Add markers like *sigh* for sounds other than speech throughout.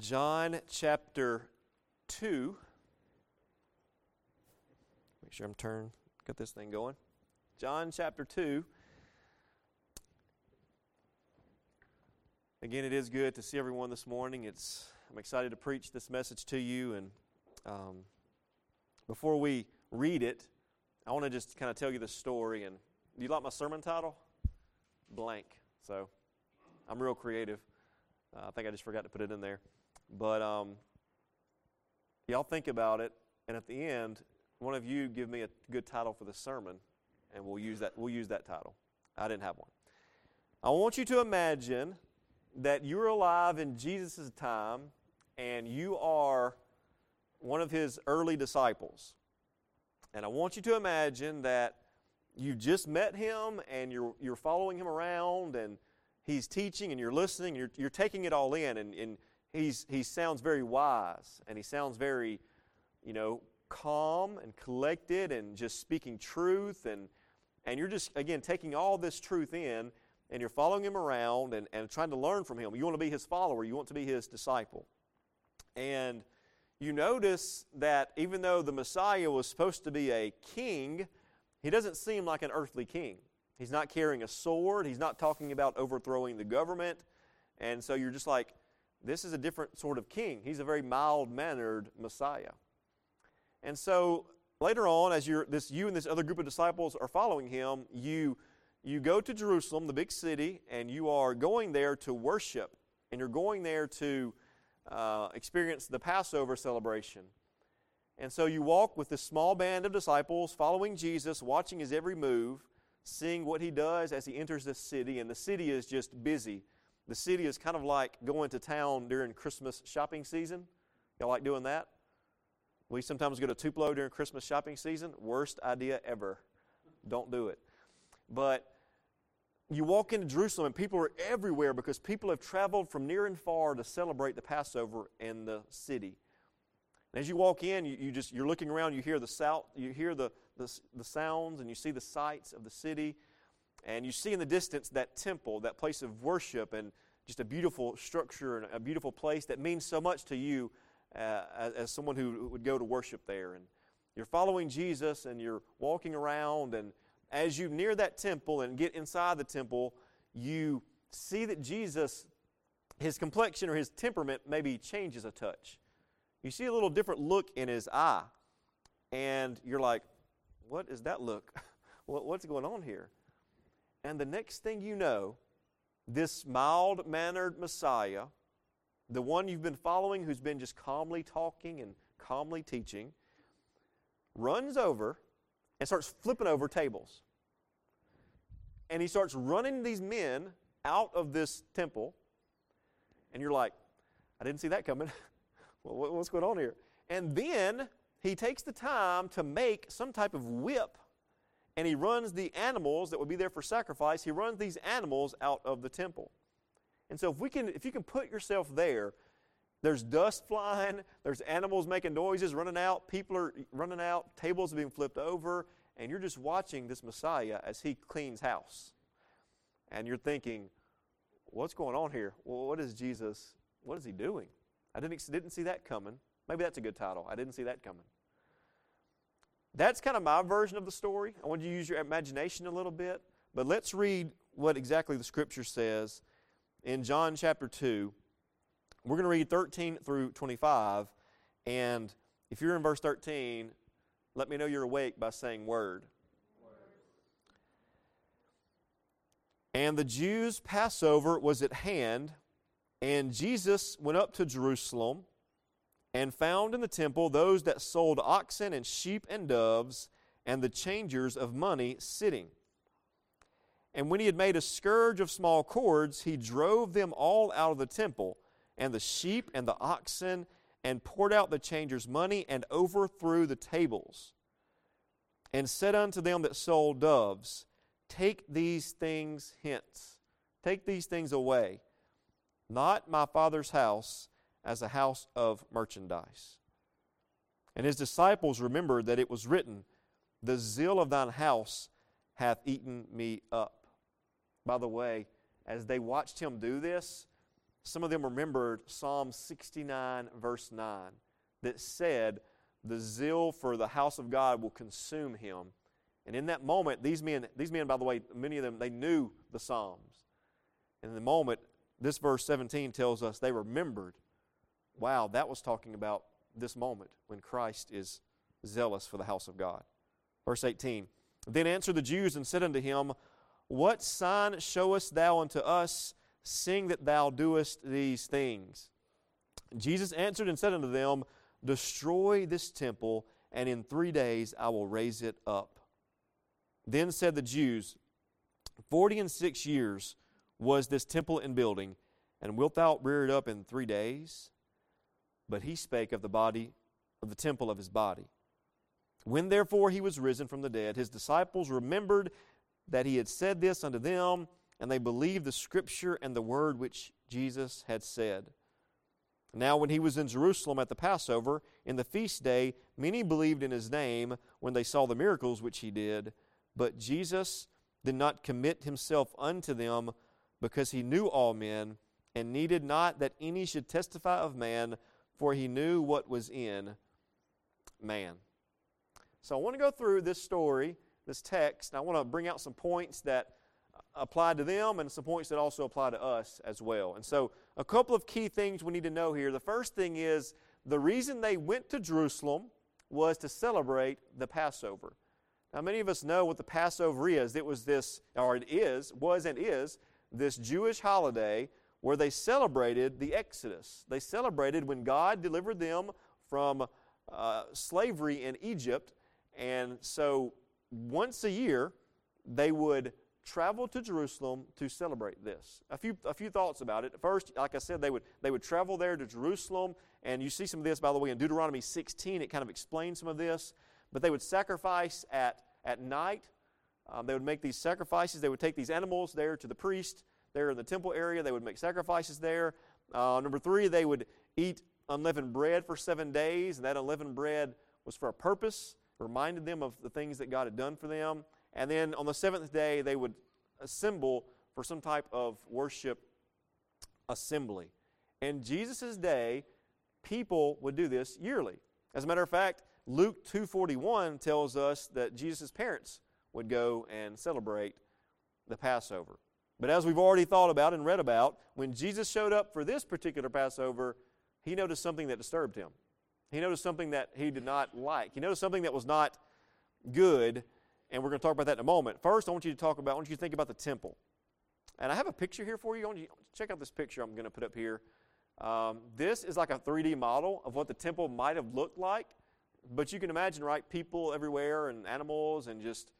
John chapter 2. Make sure I'm turned, got this thing going. John chapter 2. Again, it is good to see everyone this morning. It's I'm excited to preach this message to you. And um, before we read it, I want to just kind of tell you the story. And do you like my sermon title? Blank. So I'm real creative. Uh, I think I just forgot to put it in there. But um, y'all think about it, and at the end, one of you give me a good title for the sermon, and we'll use that. We'll use that title. I didn't have one. I want you to imagine that you're alive in Jesus' time, and you are one of his early disciples. And I want you to imagine that you just met him, and you're you're following him around, and he's teaching, and you're listening. You're you're taking it all in, and and he's, he sounds very wise and he sounds very, you know, calm and collected and just speaking truth. And, and you're just, again, taking all this truth in and you're following him around and, and trying to learn from him. You want to be his follower, you want to be his disciple. And you notice that even though the Messiah was supposed to be a king, he doesn't seem like an earthly king. He's not carrying a sword, he's not talking about overthrowing the government. And so you're just like, this is a different sort of king. He's a very mild mannered Messiah. And so later on, as you're, this, you and this other group of disciples are following him, you, you go to Jerusalem, the big city, and you are going there to worship. And you're going there to uh, experience the Passover celebration. And so you walk with this small band of disciples following Jesus, watching his every move, seeing what he does as he enters the city. And the city is just busy the city is kind of like going to town during Christmas shopping season. Y'all like doing that? We sometimes go to Tupelo during Christmas shopping season. Worst idea ever. Don't do it. But you walk into Jerusalem and people are everywhere because people have traveled from near and far to celebrate the Passover in the city. And as you walk in, you, you just you're looking around, you hear the south, you hear the, the, the sounds and you see the sights of the city. And you see in the distance that temple, that place of worship, and just a beautiful structure and a beautiful place that means so much to you uh, as, as, someone who would go to worship there. And you're following Jesus and you're walking around, and as you near that temple and get inside the temple, you see that Jesus, his complexion or his temperament maybe changes a touch. You see a little different look in his eye, and you're like, what is that look? *laughs* What's going on here? And the next thing you know, this mild mannered Messiah, the one you've been following who's been just calmly talking and calmly teaching, runs over and starts flipping over tables. And he starts running these men out of this temple. And you're like, I didn't see that coming. *laughs* What's going on here? And then he takes the time to make some type of whip and he runs the animals that would be there for sacrifice, he runs these animals out of the temple. And so if we can if you can put yourself there, there's dust flying, there's animals making noises, running out, people are running out, tables are being flipped over, and you're just watching this Messiah as he cleans house. And you're thinking, what's going on here? Well, what is Jesus, what is he doing? I didn't, didn't see that coming. Maybe that's a good title. I didn't see that coming. That's kind of my version of the story. I want you to use your imagination a little bit. But let's read what exactly the scripture says in John chapter 2. We're going to read 13 through 25. And if you're in verse 13, let me know you're awake by saying word. And the Jews' Passover was at hand, and Jesus went up to Jerusalem and found in the temple those that sold oxen and sheep and doves, and the changers of money sitting. And when he had made a scourge of small cords, he drove them all out of the temple, and the sheep and the oxen, and poured out the changers' money, and overthrew the tables. And said unto them that sold doves, Take these things hence, take these things away. Not my father's house as a house of merchandise. And his disciples remembered that it was written, The zeal of thine house hath eaten me up. By the way, as they watched him do this, some of them remembered Psalm 69, verse 9, that said, The zeal for the house of God will consume him. And in that moment, these men, these men, by the way, many of them, they knew the Psalms. And in the moment, this verse 17 tells us they remembered. Wow, that was talking about this moment when Christ is zealous for the house of God. Verse 18 Then answered the Jews and said unto him, What sign showest thou unto us, seeing that thou doest these things? Jesus answered and said unto them, Destroy this temple, and in three days I will raise it up. Then said the Jews, Forty and six years was this temple in building, and wilt thou rear it up in three days? But he spake of the body, of the temple of his body. When therefore he was risen from the dead, his disciples remembered that he had said this unto them, and they believed the scripture and the word which Jesus had said. Now, when he was in Jerusalem at the Passover, in the feast day, many believed in his name when they saw the miracles which he did. But Jesus did not commit himself unto them because he knew all men and needed not that any should testify of man, for he knew what was in man. So I want to go through this story, this text, and I want to bring out some points that apply to them and some points that also apply to us as well. And so, a couple of key things we need to know here. The first thing is the reason they went to Jerusalem was to celebrate the Passover. Now, many of us know what the Passover is. It was this, or it is, was and is, this Jewish holiday where they celebrated the Exodus. They celebrated when God delivered them from uh, slavery in Egypt and so once a year, they would travel to Jerusalem to celebrate this. A few, a few thoughts about it. First, like I said, they would, they would travel there to Jerusalem, and you see some of this, by the way, in Deuteronomy 16. It kind of explains some of this. But they would sacrifice at, at night. Um, they would make these sacrifices. They would take these animals there to the priest there in the temple area. They would make sacrifices there. Uh, number three, they would eat unleavened bread for seven days, and that unleavened bread was for a purpose reminded them of the things that God had done for them. And then on the seventh day, they would assemble for some type of worship assembly. In Jesus' day, people would do this yearly. As a matter of fact, Luke 2:41 tells us that Jesus' parents would go and celebrate the Passover. But as we've already thought about and read about, when Jesus showed up for this particular Passover, he noticed something that disturbed him. He noticed something that he did not like. He noticed something that was not good, and we're going to talk about that in a moment. First, I want you to talk about, I want you to think about the temple. And I have a picture here for you. I want you to check out this picture I'm going to put up here. Um, this is like a 3D model of what the temple might have looked like. But you can imagine, right, people everywhere and animals and just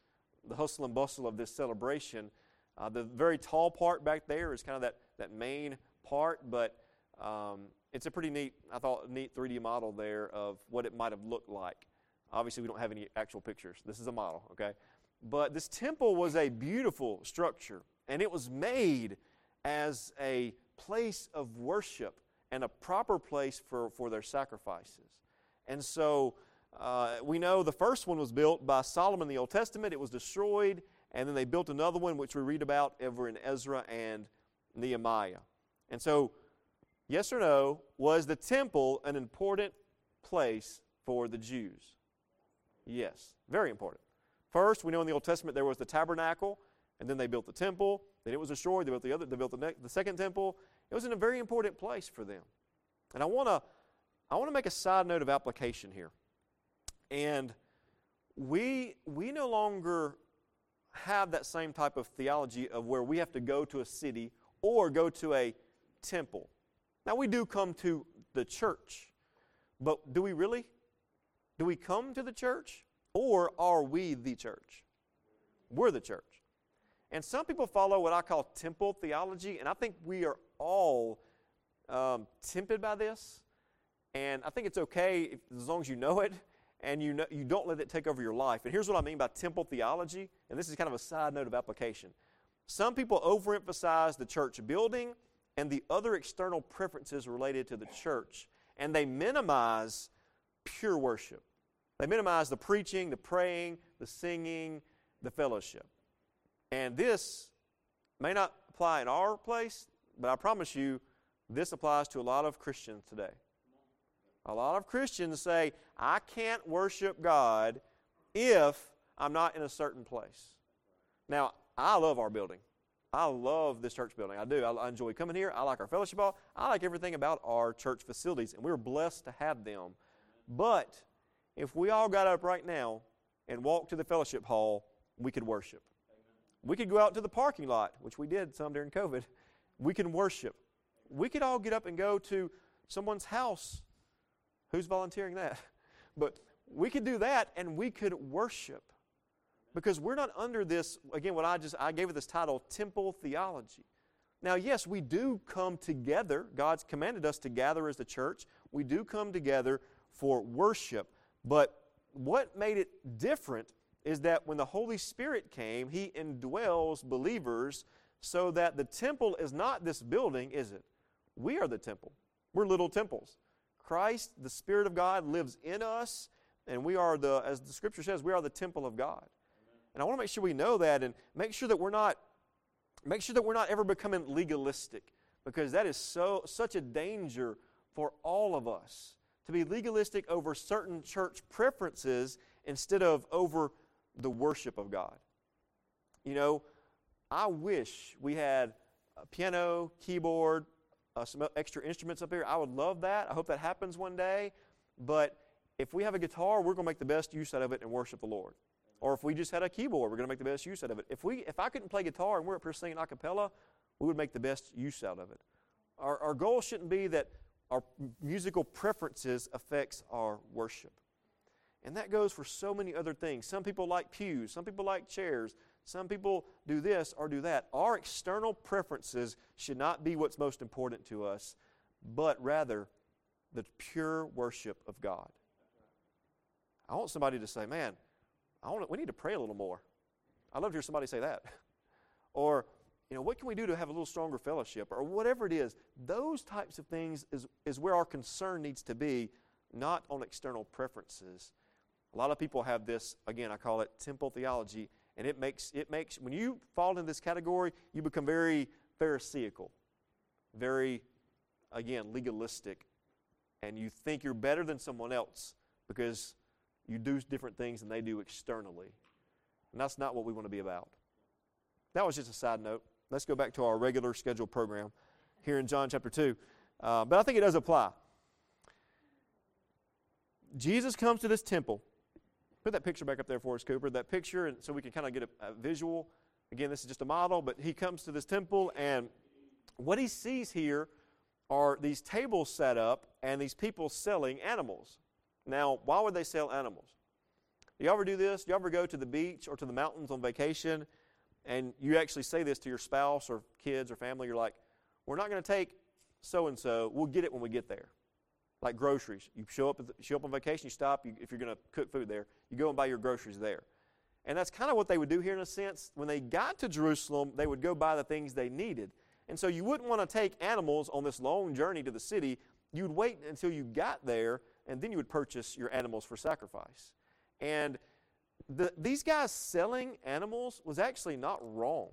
the hustle and bustle of this celebration. Uh, the very tall part back there is kind of that, that main part, but um, it's a pretty neat, I thought, neat 3D model there of what it might have looked like. Obviously, we don't have any actual pictures. This is a model, okay? But this temple was a beautiful structure, and it was made as a place of worship and a proper place for, for their sacrifices. And so uh, we know the first one was built by Solomon in the Old Testament. It was destroyed, and then they built another one, which we read about over in Ezra and Nehemiah. And so Yes or no, was the temple an important place for the Jews? Yes, very important. First, we know in the Old Testament there was the tabernacle, and then they built the temple. Then it was destroyed. They built the other. They built the, ne- the second temple. It was in a very important place for them. And I want to, I want to make a side note of application here. And we we no longer have that same type of theology of where we have to go to a city or go to a temple. Now, we do come to the church, but do we really? Do we come to the church, or are we the church? We're the church. And some people follow what I call temple theology, and I think we are all um, tempted by this. And I think it's okay if, as long as you know it and you, know, you don't let it take over your life. And here's what I mean by temple theology, and this is kind of a side note of application. Some people overemphasize the church building and the other external preferences related to the church. And they minimize pure worship. They minimize the preaching, the praying, the singing, the fellowship. And this may not apply in our place, but I promise you, this applies to a lot of Christians today. A lot of Christians say, I can't worship God if I'm not in a certain place. Now, I love our building. I love this church building. I do. I, enjoy coming here. I like our fellowship hall. I like everything about our church facilities, and we're blessed to have them. But if we all got up right now and walked to the fellowship hall, we could worship. We could go out to the parking lot, which we did some during COVID. We can worship. We could all get up and go to someone's house. Who's volunteering that? *laughs* But we could do that and we could worship. Because we're not under this, again, what I just, I gave it this title, temple theology. Now, yes, we do come together. God's commanded us to gather as the church. We do come together for worship. But what made it different is that when the Holy Spirit came, He indwells believers so that the temple is not this building, is it? We are the temple. We're little temples. Christ, the Spirit of God, lives in us, and we are the, as the Scripture says, we are the temple of God. And I want to make sure we know that and make sure that we're not, make sure that we're not ever becoming legalistic, because that is so such a danger for all of us to be legalistic over certain church preferences instead of over the worship of God. You know, I wish we had a piano, keyboard, uh, some extra instruments up here. I would love that. I hope that happens one day. But if we have a guitar, we're going to make the best use out of it and worship the Lord. Or if we just had a keyboard, we're going to make the best use out of it. If, we, if I couldn't play guitar and we're up here singing a cappella, we would make the best use out of it. Our, our goal shouldn't be that our musical preferences affects our worship. And that goes for so many other things. Some people like pews, some people like chairs, some people do this or do that. Our external preferences should not be what's most important to us, but rather the pure worship of God. I want somebody to say, man, I want to, we need to pray a little more. I'd love to hear somebody say that. *laughs* or, you know, what can we do to have a little stronger fellowship? Or whatever it is. Those types of things is, is where our concern needs to be, not on external preferences. A lot of people have this, again, I call it temple theology, and it makes, it makes when you fall in this category, you become very Pharisaical, very, again, legalistic, and you think you're better than someone else because you do different things than they do externally. And that's not what we want to be about. That was just a side note. Let's go back to our regular scheduled program here in John chapter 2. Uh, but I think it does apply. Jesus comes to this temple. Put that picture back up there for us, Cooper. That picture, and so we can kind of get a, a visual. Again, this is just a model, but he comes to this temple, and what he sees here are these tables set up and these people selling animals. Now, why would they sell animals? Do you ever do this? Do you ever go to the beach or to the mountains on vacation and you actually say this to your spouse or kids or family? You're like, we're not going to take so and so. We'll get it when we get there. Like groceries. You show up, show up on vacation, you stop. You, if you're going to cook food there, you go and buy your groceries there. And that's kind of what they would do here in a sense. When they got to Jerusalem, they would go buy the things they needed. And so you wouldn't want to take animals on this long journey to the city. You'd wait until you got there and then you would purchase your animals for sacrifice. And the, these guys selling animals was actually not wrong.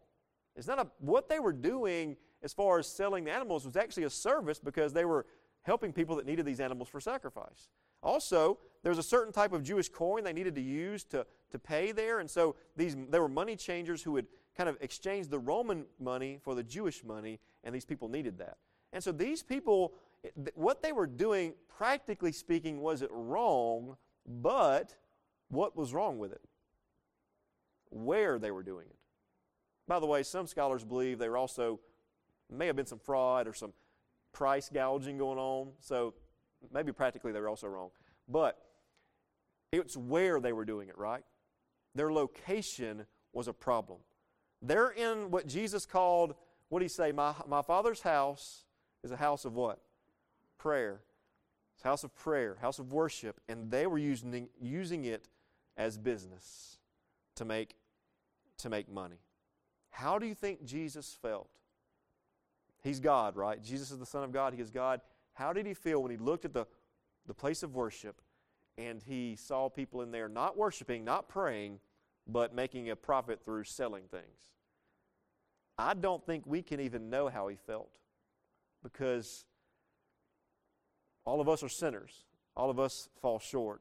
It's not a, what they were doing as far as selling the animals was actually a service because they were helping people that needed these animals for sacrifice. Also, there was a certain type of Jewish coin they needed to use to, to pay there, and so these there were money changers who would kind of exchange the Roman money for the Jewish money, and these people needed that. And so these people what they were doing, practically speaking, was it wrong, but what was wrong with it? Where they were doing it. By the way, some scholars believe there also may have been some fraud or some price gouging going on, so maybe practically they were also wrong. But it's where they were doing it, right? Their location was a problem. They're in what Jesus called, what did he say? My, my father's house is a house of what? prayer. It's house of prayer, house of worship, and they were using, using it as business to make, to make money. How do you think Jesus felt? He's God, right? Jesus is the Son of God. He is God. How did he feel when he looked at the, the place of worship and he saw people in there not worshiping, not praying, but making a profit through selling things? I don't think we can even know how he felt. because all of us are sinners. All of us fall short.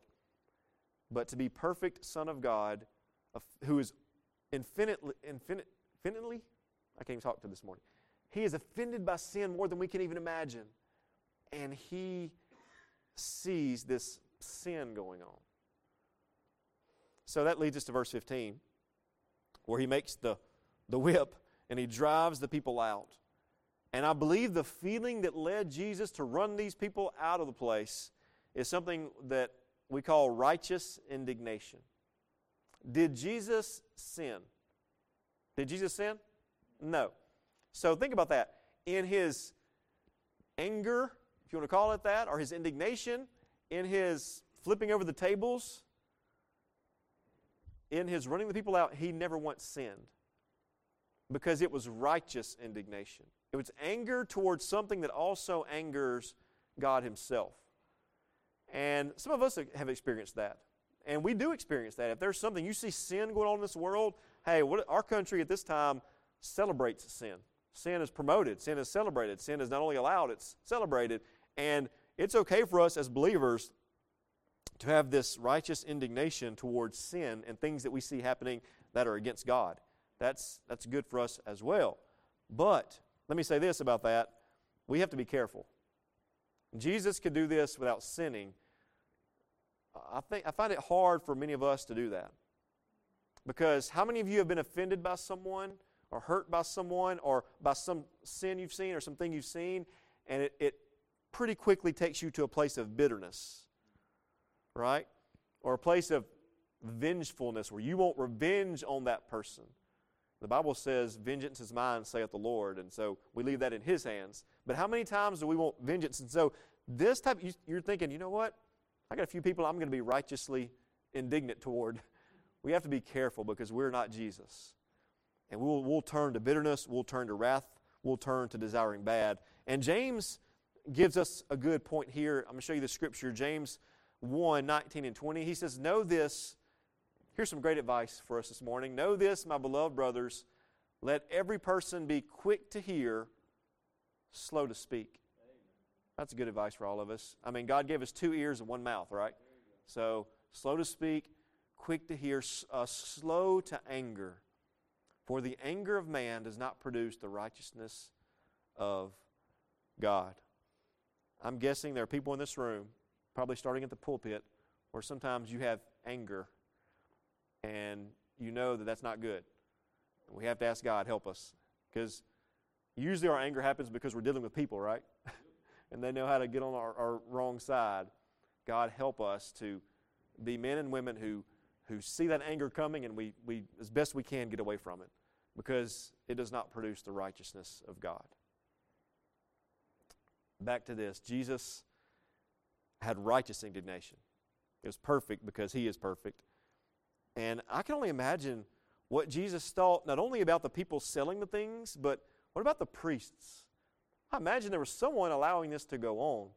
But to be perfect Son of God, who is infinitely, infinite, infinitely, I can't even talk to this morning. He is offended by sin more than we can even imagine. And he sees this sin going on. So that leads us to verse 15, where he makes the, the whip and he drives the people out. And I believe the feeling that led Jesus to run these people out of the place is something that we call righteous indignation. Did Jesus sin? Did Jesus sin? No. So think about that. In his anger, if you want to call it that, or his indignation, in his flipping over the tables, in his running the people out, he never once sinned because it was righteous indignation. It was anger towards something that also angers God Himself. And some of us have experienced that. And we do experience that. If there's something you see sin going on in this world, hey, what, our country at this time celebrates sin. Sin is promoted, sin is celebrated. Sin is not only allowed, it's celebrated. And it's okay for us as believers to have this righteous indignation towards sin and things that we see happening that are against God. That's, that's good for us as well. But let me say this about that we have to be careful. Jesus could do this without sinning. I, think, I find it hard for many of us to do that. Because how many of you have been offended by someone or hurt by someone or by some sin you've seen or something you've seen, and it, it pretty quickly takes you to a place of bitterness, right? Or a place of vengefulness where you want revenge on that person. The Bible says, Vengeance is mine, saith the Lord. And so we leave that in His hands. But how many times do we want vengeance? And so this type, you're thinking, you know what? I got a few people I'm going to be righteously indignant toward. *laughs* We have to be careful because we're not Jesus. And we'll, we'll turn to bitterness, we'll turn to wrath, we'll turn to desiring bad. And James gives us a good point here. I'm going to show you the scripture, James 1 19 and 20. He says, Know this. Here's some great advice for us this morning. Know this, my beloved brothers. Let every person be quick to hear, slow to speak. That's good advice for all of us. I mean, God gave us two ears and one mouth, right? So, slow to speak, quick to hear, uh, slow to anger. For the anger of man does not produce the righteousness of God. I'm guessing there are people in this room, probably starting at the pulpit, where sometimes you have anger and you know that that's not good. We have to ask God, help us. Because usually our anger happens because we're dealing with people, right? *laughs* and they know how to get on our, our wrong side. God, help us to be men and women who, who see that anger coming and we, we, as best we can, get away from it because it does not produce the righteousness of God. Back to this Jesus had righteous indignation. It was perfect because he is perfect. And I can only imagine what Jesus thought not only about the people selling the things, but what about the priests? I imagine there was someone allowing this to go on.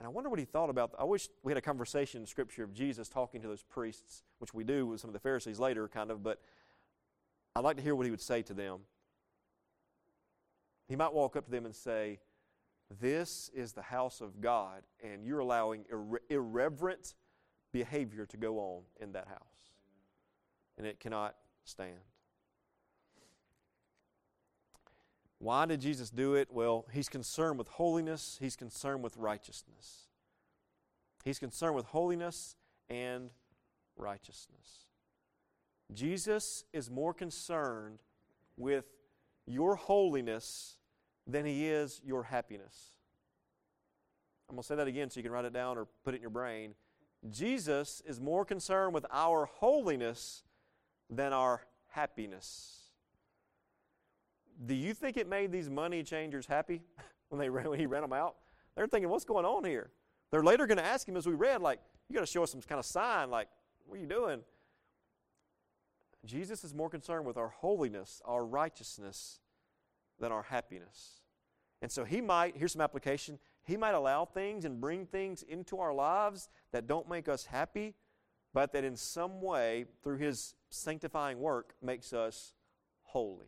And I wonder what he thought about. I wish we had a conversation in Scripture of Jesus talking to those priests, which we do with some of the Pharisees later, kind of, but I'd like to hear what he would say to them. He might walk up to them and say, This is the house of God, and you're allowing irre- irreverent behavior to go on in that house. And it cannot stand. Why did Jesus do it? Well, he's concerned with holiness, he's concerned with righteousness. He's concerned with holiness and righteousness. Jesus is more concerned with your holiness than he is your happiness. I'm going to say that again so you can write it down or put it in your brain. Jesus is more concerned with our holiness than our happiness. Do you think it made these money changers happy *laughs* when, they, when he ran them out? They're thinking, what's going on here? They're later going to ask him, as we read, like, you got to show us some kind of sign, like, what are you doing? Jesus is more concerned with our holiness, our righteousness, than our happiness. And so he might, here's some application, he might allow things and bring things into our lives that don't make us happy, but that in some way, through his sanctifying work, makes us holy.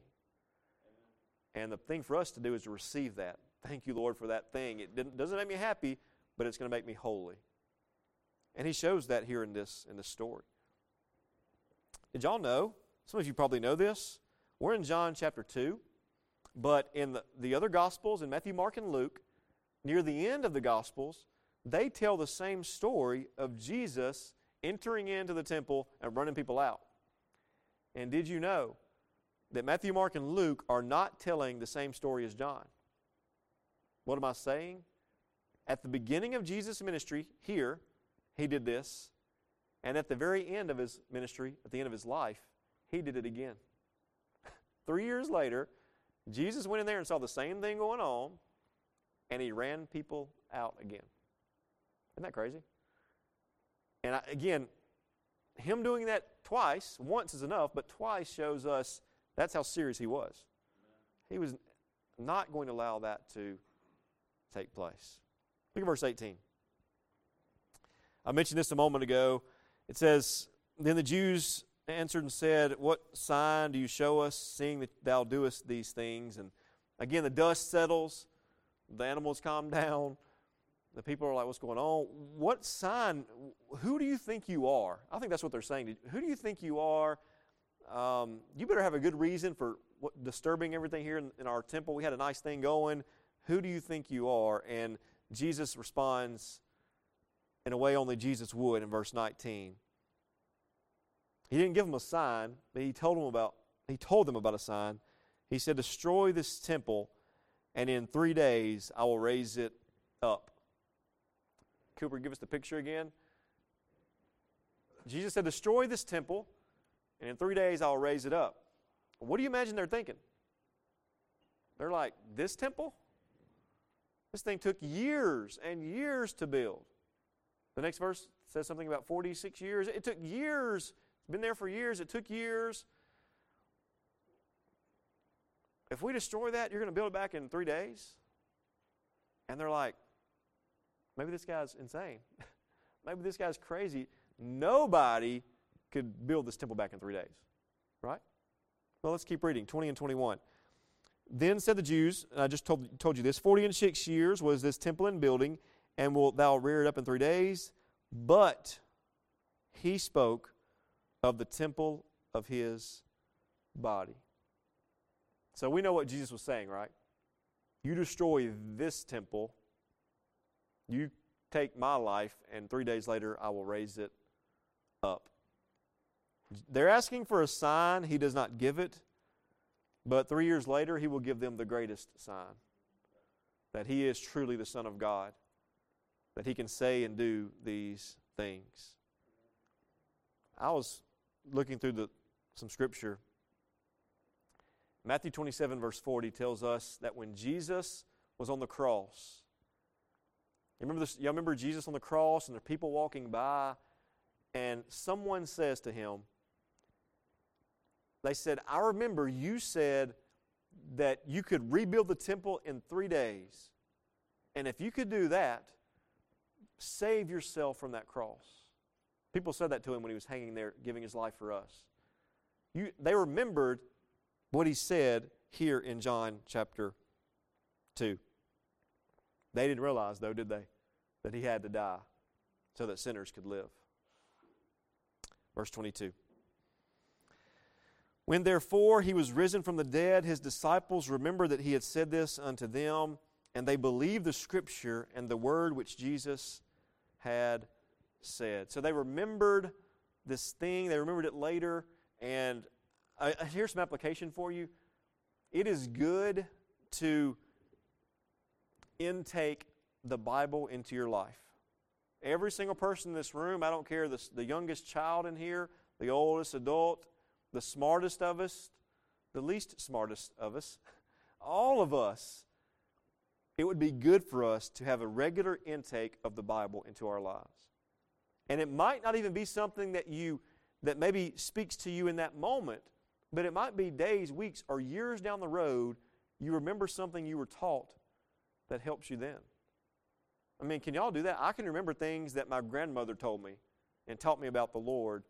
And the thing for us to do is to receive that Thank you, Lord, for that thing. It doesn't make me happy, but it's going to make me holy. And he shows that here in this, in this story. Did y'all know? Some of you probably know this. We're in John chapter 2, but in the, the other Gospels, in Matthew, Mark, and Luke, near the end of the Gospels, they tell the same story of Jesus entering into the temple and running people out. And did you know that Matthew, Mark, and Luke are not telling the same story as John? What am I saying? At the beginning of Jesus' ministry, here, he did this. And at the very end of his ministry, at the end of his life, he did it again. *laughs* Three years later, Jesus went in there and saw the same thing going on, and he ran people out again. Isn't that crazy? And I, again, him doing that twice, once is enough, but twice shows us that's how serious he was. He was not going to allow that to take place. Look at verse 18. I mentioned this a moment ago. It says, Then the Jews answered and said, What sign do you show us, seeing that thou doest these things? And again, the dust settles, the animals calm *laughs* down. The people are like, What's going on? What sign? Who do you think you are? I think that's what they're saying. Who do you think you are? Um, you better have a good reason for what, disturbing everything here in, in our temple. We had a nice thing going. Who do you think you are? And Jesus responds in a way only Jesus would in verse 19. He didn't give them a sign, but he told them about he told them about a sign. He said, "Destroy this temple, and in 3 days I will raise it up." Cooper, give us the picture again. Jesus said, "Destroy this temple, and in 3 days I'll raise it up." What do you imagine they're thinking? They're like, "This temple? This thing took years and years to build. The next verse says something about 46 years. It took years. It's been there for years. It took years. If we destroy that, you're going to build it back in three days? And they're like, maybe this guy's insane. *laughs* maybe this guy's crazy. Nobody could build this temple back in three days. Right? Well, let's keep reading 20 and 21. Then said the Jews, and I just told, told you this 40 and six years was this temple in building and wilt thou rear it up in three days? But he spoke of the temple of his body. So we know what Jesus was saying, right? You destroy this temple, you take my life, and three days later I will raise it up. They're asking for a sign. He does not give it. But three years later, he will give them the greatest sign that he is truly the Son of God that he can say and do these things. I was looking through the, some scripture. Matthew 27, verse 40, tells us that when Jesus was on the cross, you remember this? You remember Jesus on the cross and there are people walking by, and someone says to him, They said, I remember you said that you could rebuild the temple in three days. And if you could do that, Save yourself from that cross. People said that to him when he was hanging there giving his life for us. You, they remembered what he said here in John chapter 2. They didn't realize, though, did they, that he had to die so that sinners could live. Verse 22. When therefore he was risen from the dead, his disciples remembered that he had said this unto them, and they believed the scripture and the word which Jesus had said. So they remembered this thing, they remembered it later, and uh, here's some application for you. It is good to intake the Bible into your life. Every single person in this room, I don't care, the, the youngest child in here, the oldest adult, the smartest of us, the least smartest of us, all of us it would be good for us to have a regular intake of the Bible into our lives. And it might not even be something that you that maybe speaks to you in that moment, but it might be days, weeks, or years down the road you remember something you were taught that helps you then. I mean, can y'all do that? I can remember things that my grandmother told me and taught me about the Lord,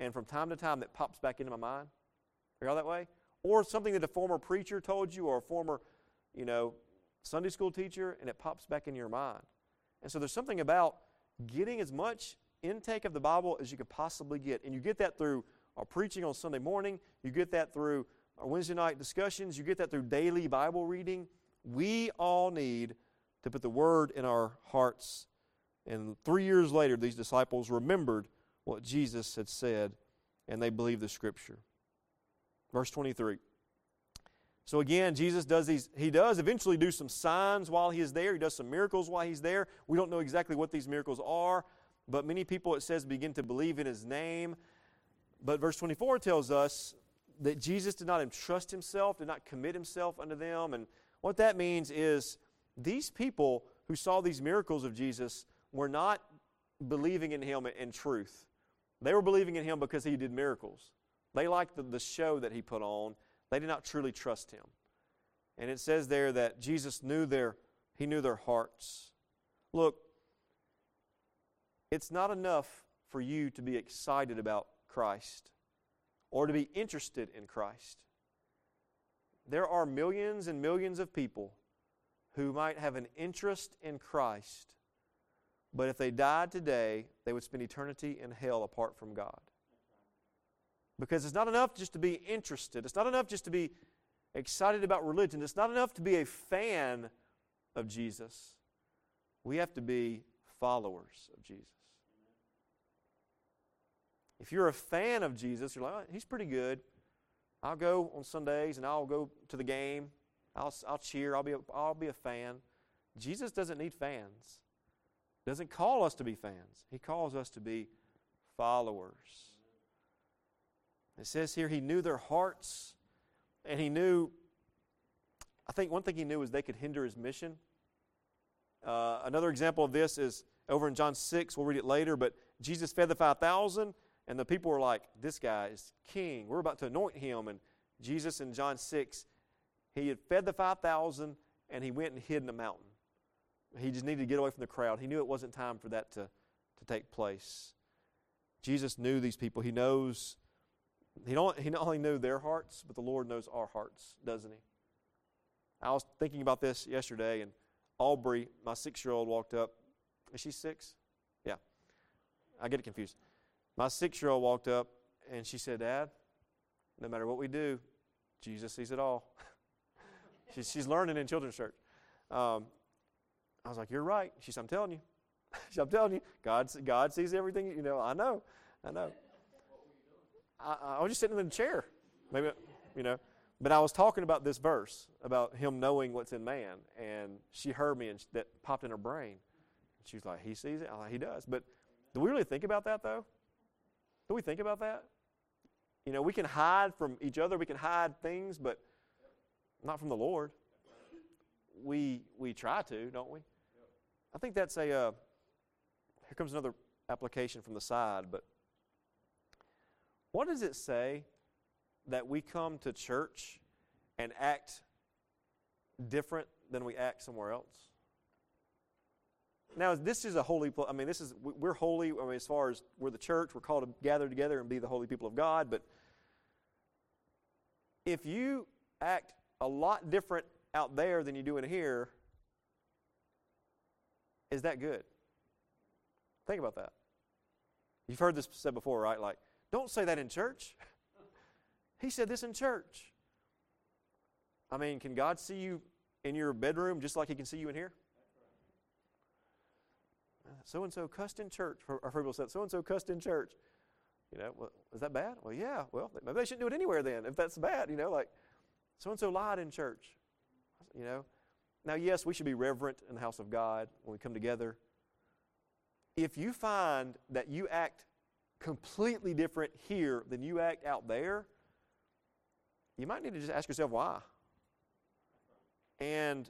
and from time to time that pops back into my mind. Are y'all that way? Or something that a former preacher told you or a former, you know, Sunday school teacher, and it pops back in your mind. And so there's something about getting as much intake of the Bible as you could possibly get. And you get that through our preaching on Sunday morning, you get that through our Wednesday night discussions, you get that through daily Bible reading. We all need to put the Word in our hearts. And three years later, these disciples remembered what Jesus had said, and they believed the Scripture. Verse 23. So again, Jesus does these, he does eventually do some signs while he is there. He does some miracles while he's there. We don't know exactly what these miracles are, but many people, it says, begin to believe in his name. But verse 24 tells us that Jesus did not entrust himself, did not commit himself unto them. And what that means is these people who saw these miracles of Jesus were not believing in him in truth. They were believing in him because he did miracles. They liked the, the show that he put on. They did not truly trust him. And it says there that Jesus knew their he knew their hearts. Look, it's not enough for you to be excited about Christ or to be interested in Christ. There are millions and millions of people who might have an interest in Christ, but if they died today, they would spend eternity in hell apart from God. Because it's not enough just to be interested, it's not enough just to be excited about religion, it's not enough to be a fan of Jesus. We have to be followers of Jesus. If you're a fan of Jesus, you're like, oh, he's pretty good. I'll go on Sundays and I'll go to the game. I'll, I'll cheer. I'll be, a, I'll be a fan. Jesus doesn't need fans. Doesn't call us to be fans. He calls us to be followers. It says here he knew their hearts and he knew, I think one thing he knew is they could hinder his mission. Uh, another example of this is over in John 6. We'll read it later, but Jesus fed the 5,000 and the people were like, This guy is king. We're about to anoint him. And Jesus in John 6, he had fed the 5,000 and he went and hid in a mountain. He just needed to get away from the crowd. He knew it wasn't time for that to, to take place. Jesus knew these people. He knows, he, don't, he not only knew their hearts, but the Lord knows our hearts, doesn't he? I was thinking about this yesterday, and Aubrey, my six year old, walked up. Is she six? Yeah. I get it confused. My six year old walked up and she said, Dad, no matter what we do, Jesus sees it all. *laughs* she's, learning in children's church. Um, I was like, You're right. She said, I'm telling you. *laughs* I'm telling you, God, God sees everything. You know, I know. I know. I, I was just sitting in the chair. Maybe, you know. But I was talking about this verse, about him knowing what's in man. And she heard me and that popped in her brain. She was like, He sees it? I was like, He does. But do we really think about that, though? Do we think about that? You know, we can hide from each other, we can hide things, but not from the Lord. We we try to, don't we? I think that's a. Uh, here comes another application from the side, but what does it say that we come to church and act different than we act somewhere else? Now, this is a holy, place. I mean, this is, we're holy, I mean, as far as we're the church, we're called to gather together and be the holy people of God, but if you act a lot different out there than you do in here, is that good? Think about that. You've heard this said before, right? Like, don't say that in church. *laughs* he said this in church. I mean, can God see you in your bedroom just like he can see you in here? so and so cussed in church. Our people said, so and so cussed in church. You know, well, is that bad? Well, yeah. Well, maybe they shouldn't do it anywhere then if that's bad. You know, like so and so lied in church. You know, now yes, we should be reverent in the house of God when we come together. If you find that you act completely different here than you act out there, you might need to just ask yourself why. And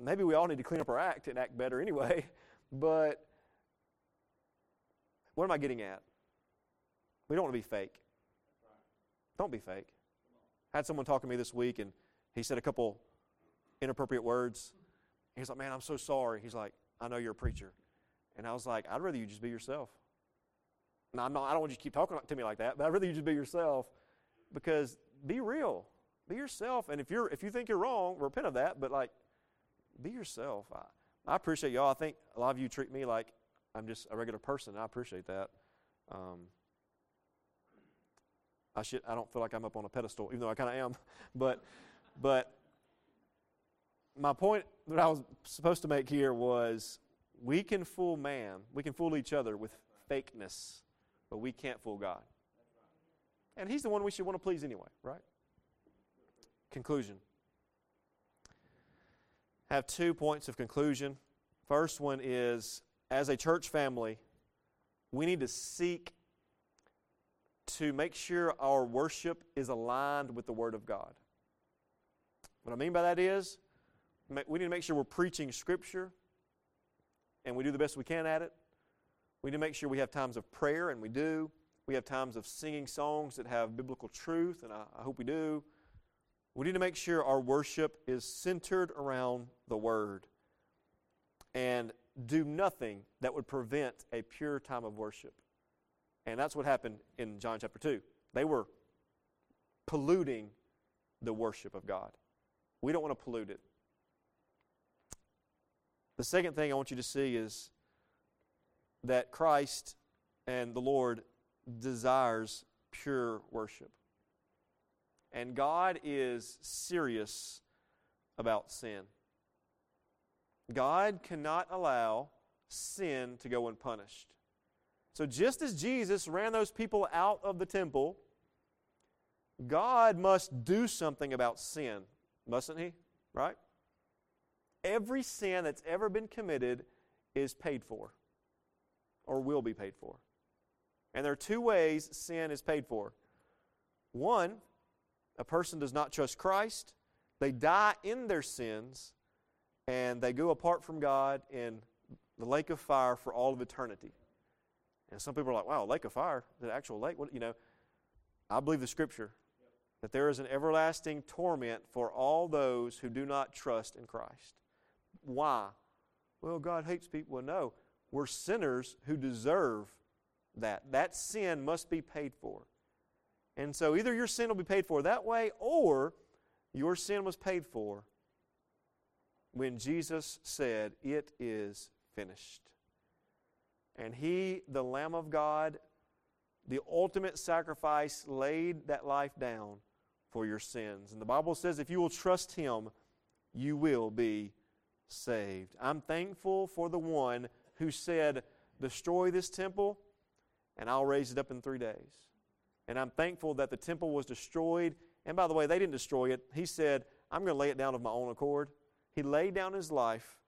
maybe we all need to clean up our act and act better anyway. *laughs* But what am I getting at? We don't want to be fake. Don't be fake. I had someone talking to me this week, and he said a couple inappropriate words. He's like, Man, I'm so sorry. He's like, I know you're a preacher. And I was like, I'd rather you just be yourself. Now, I'm not, I don't want you to keep talking to me like that, but I'd rather you just be yourself because be real. be yourself. And if you're if you think you're wrong, repent of that. But like, be yourself. I, I appreciate y'all. I think a lot of you treat me like I'm just a regular person. I appreciate that. Um, I should. I don't feel like I'm up on a pedestal, even though I kind of am. *laughs* But, but my point that I was supposed to make here was we can fool man, we can fool each other with fakeness, but we can't fool God. And He's the one we should want to please anyway, right? Conclusion. I have two points of conclusion. First one is as a church family, we need to seek to make sure our worship is aligned with the Word of God. What I mean by that is, we need to make sure we're preaching Scripture and we do the best we can at it. We need to make sure we have times of prayer, and we do. We have times of singing songs that have biblical truth, and I, I hope we do. We need to make sure our worship is centered around the Word and do nothing that would prevent a pure time of worship. And that's what happened in John chapter 2. They were polluting the worship of God. We don't want to pollute it. The second thing I want you to see is that Christ and the Lord desires pure worship. And God is serious about sin. God cannot allow sin to go unpunished. So, just as Jesus ran those people out of the temple, God must do something about sin, mustn't He? Right? Every sin that's ever been committed is paid for or will be paid for. And there are two ways sin is paid for. One, a person does not trust Christ, they die in their sins, and they go apart from God in the lake of fire for all of eternity. And some people are like, wow, lake of fire, the actual lake? What, you know, I believe the scripture that there is an everlasting torment for all those who do not trust in Christ. Why? Well, God hates people. Well, no, we're sinners who deserve that. That sin must be paid for. And so either your sin will be paid for that way or your sin was paid for when Jesus said, It is finished. And He, the Lamb of God, the ultimate sacrifice, laid that life down for your sins. And the Bible says if you will trust Him, you will be saved. I'm thankful for the one who said, Destroy this temple, and I'll raise it up in three days. And I'm thankful that the temple was destroyed. And by the way, they didn't destroy it. He said, I'm going to lay it down of my own accord. He laid down his life,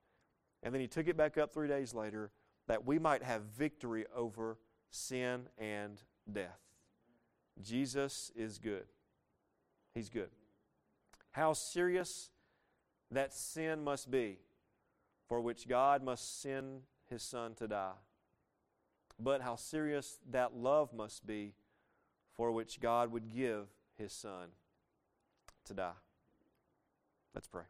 and then he took it back up three days later that we might have victory over sin and death. Jesus is good. He's good. How serious that sin must be for which God must send his Son to die. But how serious that love must be for which God would give his Son to die. Let's pray.